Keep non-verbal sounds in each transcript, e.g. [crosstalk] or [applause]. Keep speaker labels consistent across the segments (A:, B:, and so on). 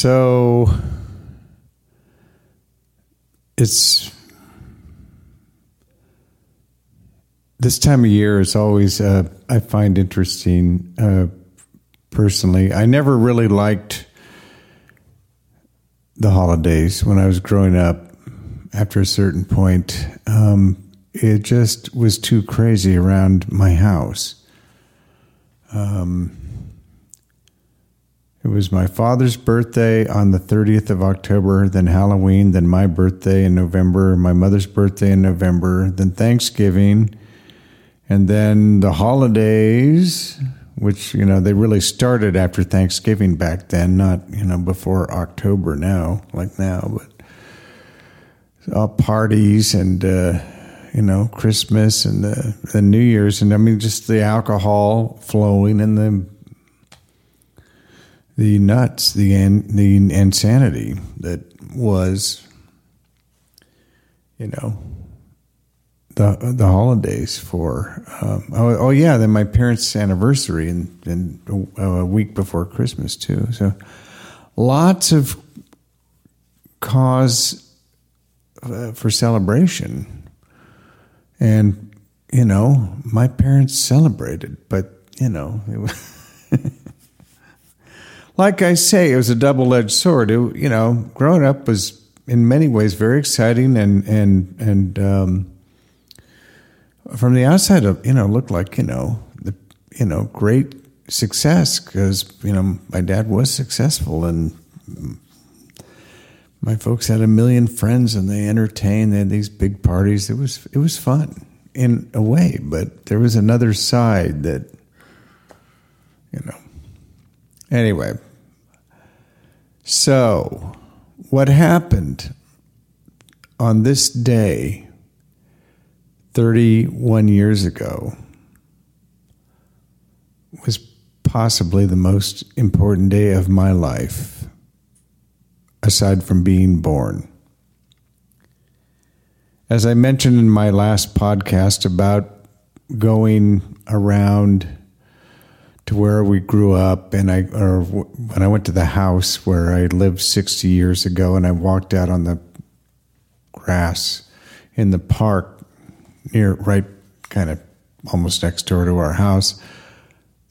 A: So it's this time of year is always uh, I find interesting uh, personally. I never really liked the holidays when I was growing up. After a certain point, um, it just was too crazy around my house. Um, it was my father's birthday on the 30th of October, then Halloween, then my birthday in November, my mother's birthday in November, then Thanksgiving, and then the holidays, which, you know, they really started after Thanksgiving back then, not, you know, before October now, like now, but all parties and, uh, you know, Christmas and the, the New Year's, and I mean, just the alcohol flowing and the the nuts, the the insanity that was, you know, the the holidays for. Um, oh, oh, yeah, then my parents' anniversary and and a week before Christmas too. So lots of cause uh, for celebration, and you know, my parents celebrated, but you know, it was. [laughs] like I say, it was a double edged sword. It, you know, growing up was in many ways very exciting and and and um, from the outside, you know, looked like you know the you know great success because you know my dad was successful and my folks had a million friends and they entertained. They had these big parties. It was it was fun in a way, but there was another side that you know. Anyway, so what happened on this day 31 years ago was possibly the most important day of my life, aside from being born. As I mentioned in my last podcast about going around to where we grew up, and I, or when I went to the house where I lived 60 years ago, and I walked out on the grass in the park near right kind of almost next door to our house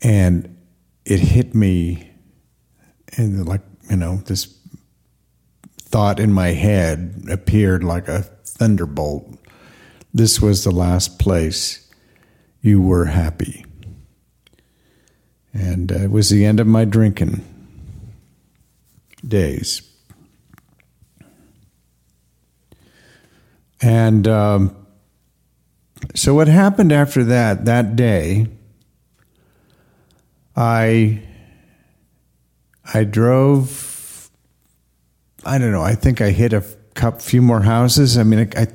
A: and it hit me and like you know this thought in my head appeared like a thunderbolt. This was the last place you were happy and uh, it was the end of my drinking days. And um, so what happened after that that day i i drove i don't know i think i hit a couple, few more houses. I mean I, I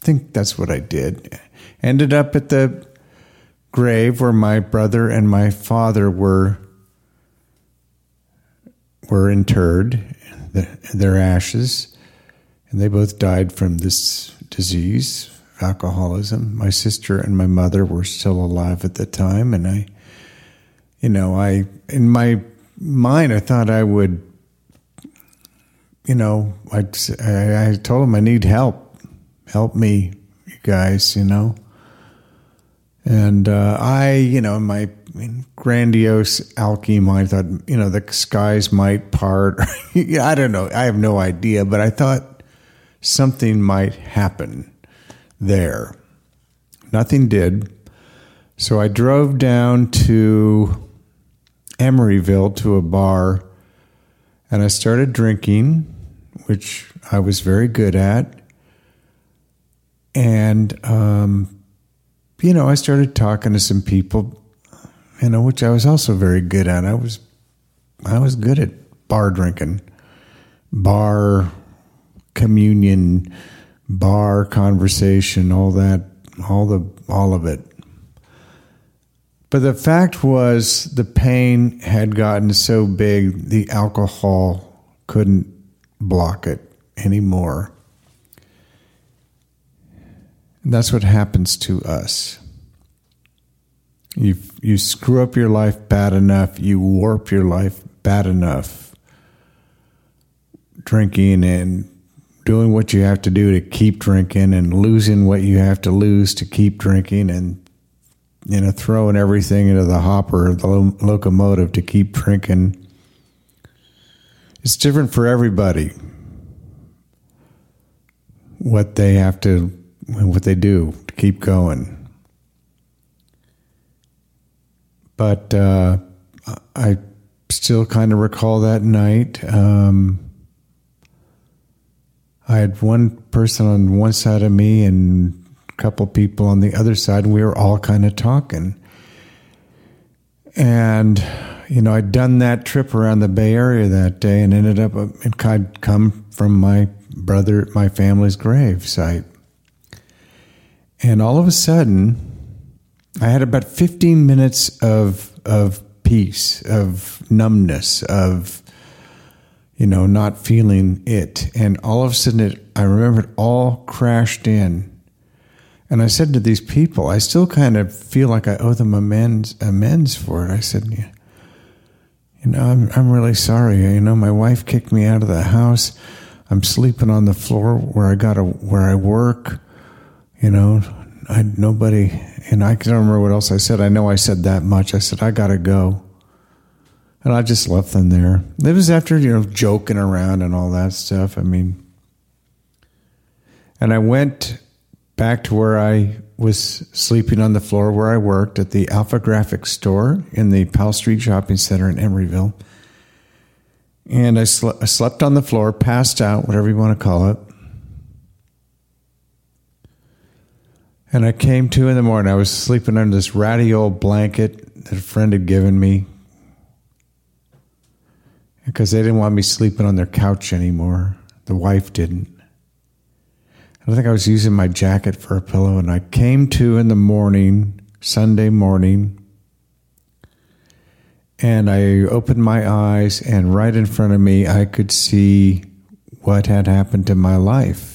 A: think that's what i did. Ended up at the grave where my brother and my father were were interred the, their ashes and they both died from this disease alcoholism. My sister and my mother were still alive at the time, and I, you know, I in my mind I thought I would, you know, I I told them I need help, help me, you guys, you know. And uh, I, you know, my grandiose alky mind, thought, you know, the skies might part. [laughs] I don't know. I have no idea, but I thought something might happen there. Nothing did. So I drove down to Emeryville to a bar and I started drinking, which I was very good at. And, um, you know, I started talking to some people, you know, which I was also very good at. I was, I was good at bar drinking, bar communion, bar conversation, all that, all the all of it. But the fact was, the pain had gotten so big, the alcohol couldn't block it anymore. And that's what happens to us. You you screw up your life bad enough, you warp your life bad enough drinking and doing what you have to do to keep drinking and losing what you have to lose to keep drinking and you know throwing everything into the hopper of the lo- locomotive to keep drinking it's different for everybody what they have to [laughs] what they do to keep going but uh, i still kind of recall that night um, I had one person on one side of me and a couple people on the other side, and we were all kind of talking. And, you know, I'd done that trip around the Bay Area that day and ended up, it I'd come from my brother, my family's grave site. And all of a sudden, I had about 15 minutes of, of peace, of numbness, of you know, not feeling it. And all of a sudden, it, I remember it all crashed in. And I said to these people, I still kind of feel like I owe them amends, amends for it. I said, you know, I'm, I'm really sorry. You know, my wife kicked me out of the house. I'm sleeping on the floor where I got to, where I work. You know, I, nobody, and I can't remember what else I said. I know I said that much. I said, I got to go. And I just left them there. It was after, you know, joking around and all that stuff. I mean, and I went back to where I was sleeping on the floor where I worked at the Alpha Graphics store in the Powell Street Shopping Center in Emeryville. And I, sl- I slept on the floor, passed out, whatever you want to call it. And I came to in the morning. I was sleeping under this ratty old blanket that a friend had given me because they didn't want me sleeping on their couch anymore. The wife didn't. I think I was using my jacket for a pillow, and I came to in the morning, Sunday morning, and I opened my eyes, and right in front of me, I could see what had happened to my life.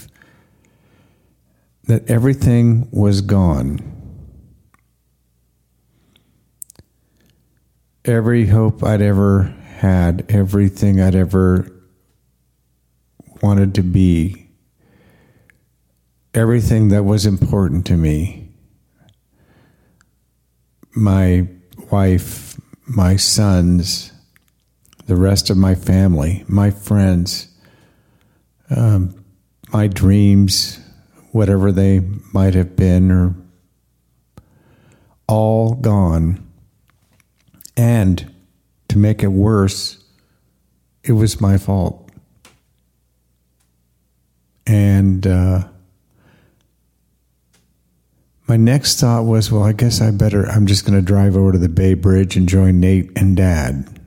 A: That everything was gone. Every hope I'd ever had everything I'd ever wanted to be, everything that was important to me. My wife, my sons, the rest of my family, my friends, um, my dreams, whatever they might have been, or all gone. And to make it worse, it was my fault. And uh, my next thought was, well, I guess I better, I'm just going to drive over to the Bay Bridge and join Nate and Dad.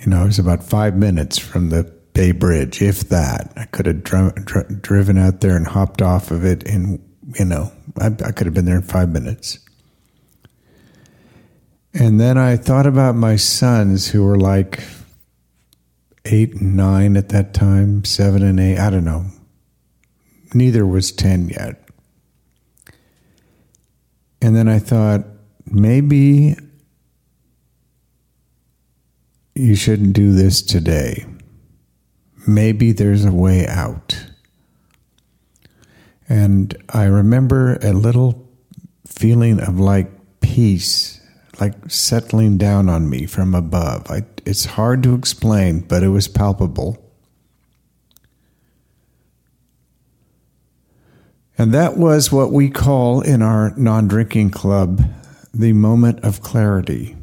A: You know, it was about five minutes from the Bay Bridge, if that. I could have dr- dr- driven out there and hopped off of it in, you know, I, I could have been there in five minutes. And then I thought about my sons who were like eight and nine at that time, seven and eight, I don't know. Neither was 10 yet. And then I thought, maybe you shouldn't do this today. Maybe there's a way out. And I remember a little feeling of like peace like settling down on me from above. I, it's hard to explain, but it was palpable. And that was what we call in our non drinking club the moment of clarity.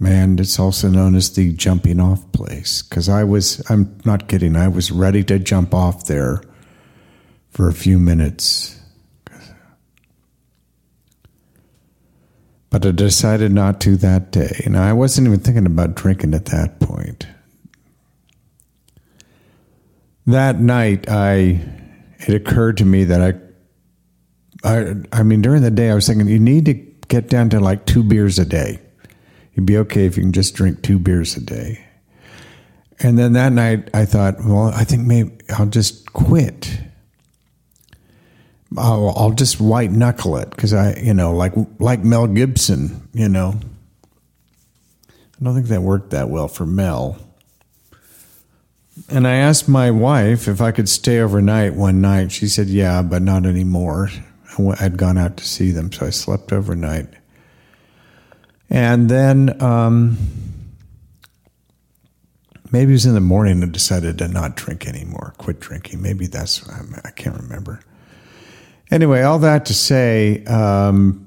A: And it's also known as the jumping off place. Because I was, I'm not kidding, I was ready to jump off there for a few minutes. But I decided not to that day. And I wasn't even thinking about drinking at that point. That night, I it occurred to me that I, I, I mean, during the day, I was thinking you need to get down to like two beers a day. You'd be okay if you can just drink two beers a day. And then that night, I thought, well, I think maybe I'll just quit. I'll, I'll just white knuckle it because I, you know, like like Mel Gibson, you know. I don't think that worked that well for Mel. and I asked my wife if I could stay overnight one night. She said, "Yeah, but not anymore." I'd gone out to see them, so I slept overnight. And then um, maybe it was in the morning I decided to not drink anymore, quit drinking. Maybe that's, I can't remember. Anyway, all that to say, um,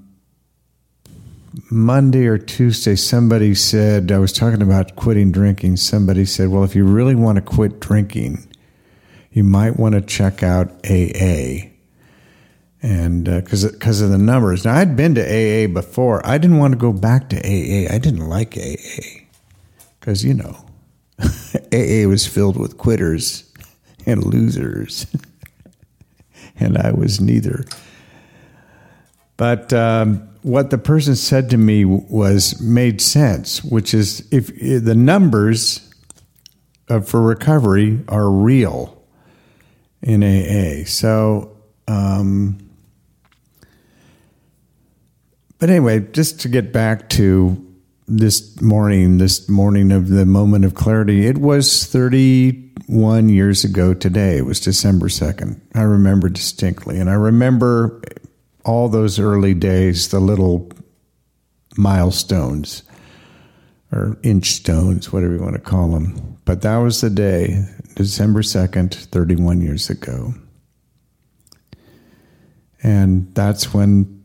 A: Monday or Tuesday, somebody said, I was talking about quitting drinking. Somebody said, well, if you really want to quit drinking, you might want to check out AA. And because uh, because of the numbers. Now, I'd been to AA before. I didn't want to go back to AA. I didn't like AA because, you know, [laughs] AA was filled with quitters [laughs] and losers. [laughs] and I was neither. But um, what the person said to me was made sense, which is if, if the numbers of, for recovery are real in AA. So, um, but anyway, just to get back to this morning, this morning of the moment of clarity, it was 31 years ago today. It was December 2nd. I remember distinctly. And I remember all those early days, the little milestones or inch stones, whatever you want to call them. But that was the day, December 2nd, 31 years ago. And that's when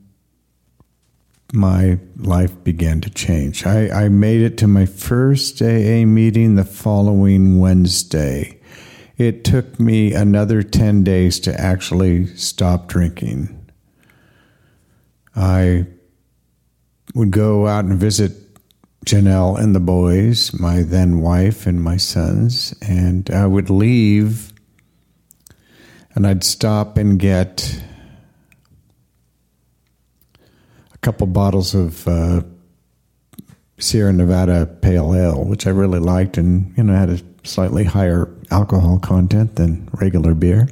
A: my life began to change. I, I made it to my first AA meeting the following Wednesday. It took me another 10 days to actually stop drinking. I would go out and visit Janelle and the boys, my then wife and my sons, and I would leave and I'd stop and get a couple bottles of uh, Sierra Nevada Pale Ale, which I really liked and, you know, had a slightly higher alcohol content than regular beer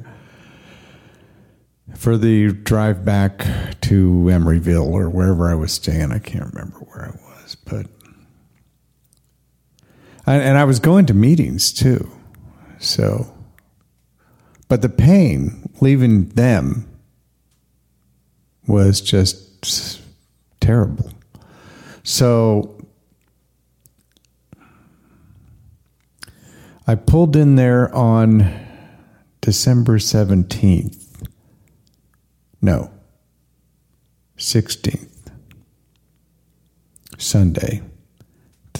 A: for the drive back to Emeryville or wherever I was staying. I can't remember where I was, but I, and I was going to meetings too. So, but the pain leaving them was just terrible. So I pulled in there on December 17th no. 16th. Sunday.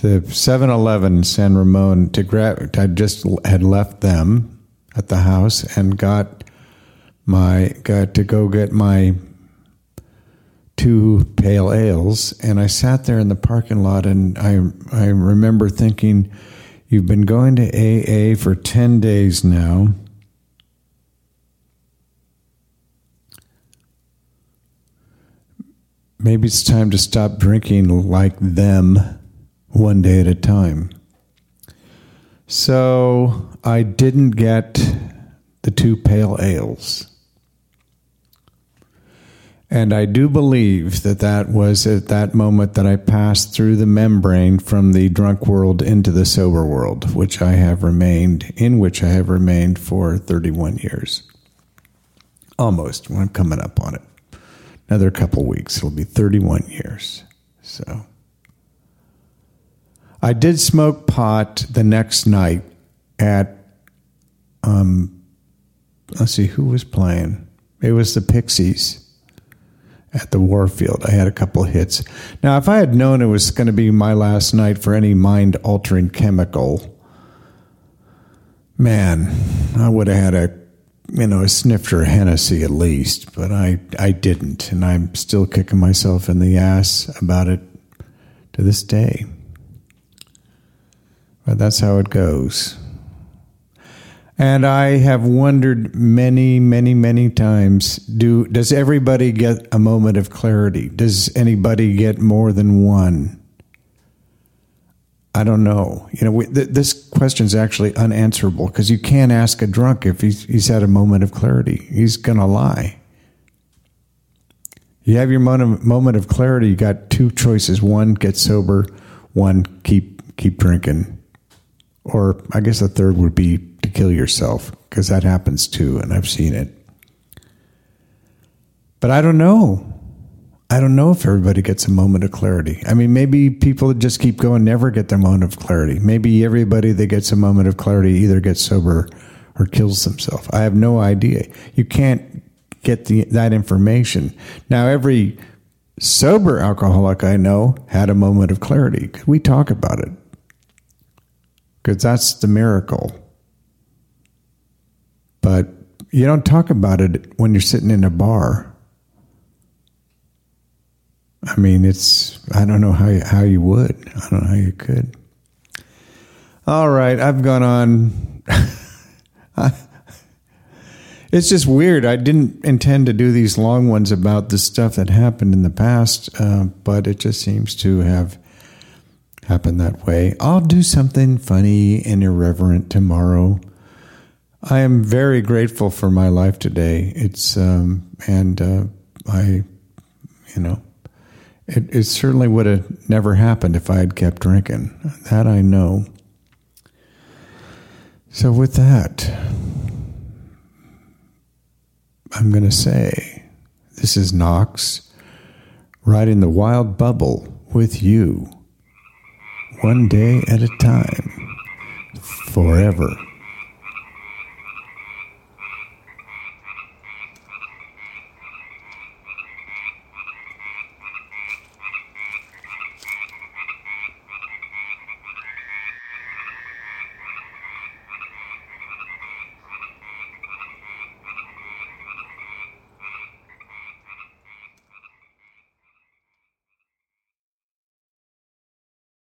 A: The 7 Eleven San Ramon to grab, I just had left them at the house and got my, got to go get my two pale ales. And I sat there in the parking lot and I, I remember thinking, you've been going to AA for 10 days now maybe it's time to stop drinking like them one day at a time. So I didn't get the two pale ales. And I do believe that that was at that moment that I passed through the membrane from the drunk world into the sober world, which I have remained, in which I have remained for 31 years. Almost. When I'm coming up on it another couple weeks. It'll be 31 years. So I did smoke pot the next night at um let's see who was playing. It was the Pixies at the Warfield. I had a couple hits. Now, if I had known it was going to be my last night for any mind altering chemical, man, I would have had a you know, a snifter Hennessy at least, but I, I didn't. And I'm still kicking myself in the ass about it to this day. But that's how it goes. And I have wondered many, many, many times do does everybody get a moment of clarity? Does anybody get more than one? I don't know. You know, we, th- this question is actually unanswerable because you can't ask a drunk if he's, he's had a moment of clarity. He's going to lie. You have your moment, moment of clarity. You got two choices: one, get sober; one, keep keep drinking. Or I guess the third would be kill yourself because that happens too, and I've seen it. But I don't know. I don't know if everybody gets a moment of clarity. I mean, maybe people that just keep going never get their moment of clarity. Maybe everybody that gets a moment of clarity either gets sober or kills themselves. I have no idea. You can't get the, that information. Now, every sober alcoholic I know had a moment of clarity. We talk about it because that's the miracle. But you don't talk about it when you're sitting in a bar. I mean, it's, I don't know how you, how you would. I don't know how you could. All right, I've gone on. [laughs] it's just weird. I didn't intend to do these long ones about the stuff that happened in the past, uh, but it just seems to have happened that way. I'll do something funny and irreverent tomorrow. I am very grateful for my life today. It's um, and uh, I, you know, it, it certainly would have never happened if I had kept drinking. That I know. So, with that, I'm going to say this is Knox riding the wild bubble with you, one day at a time, forever.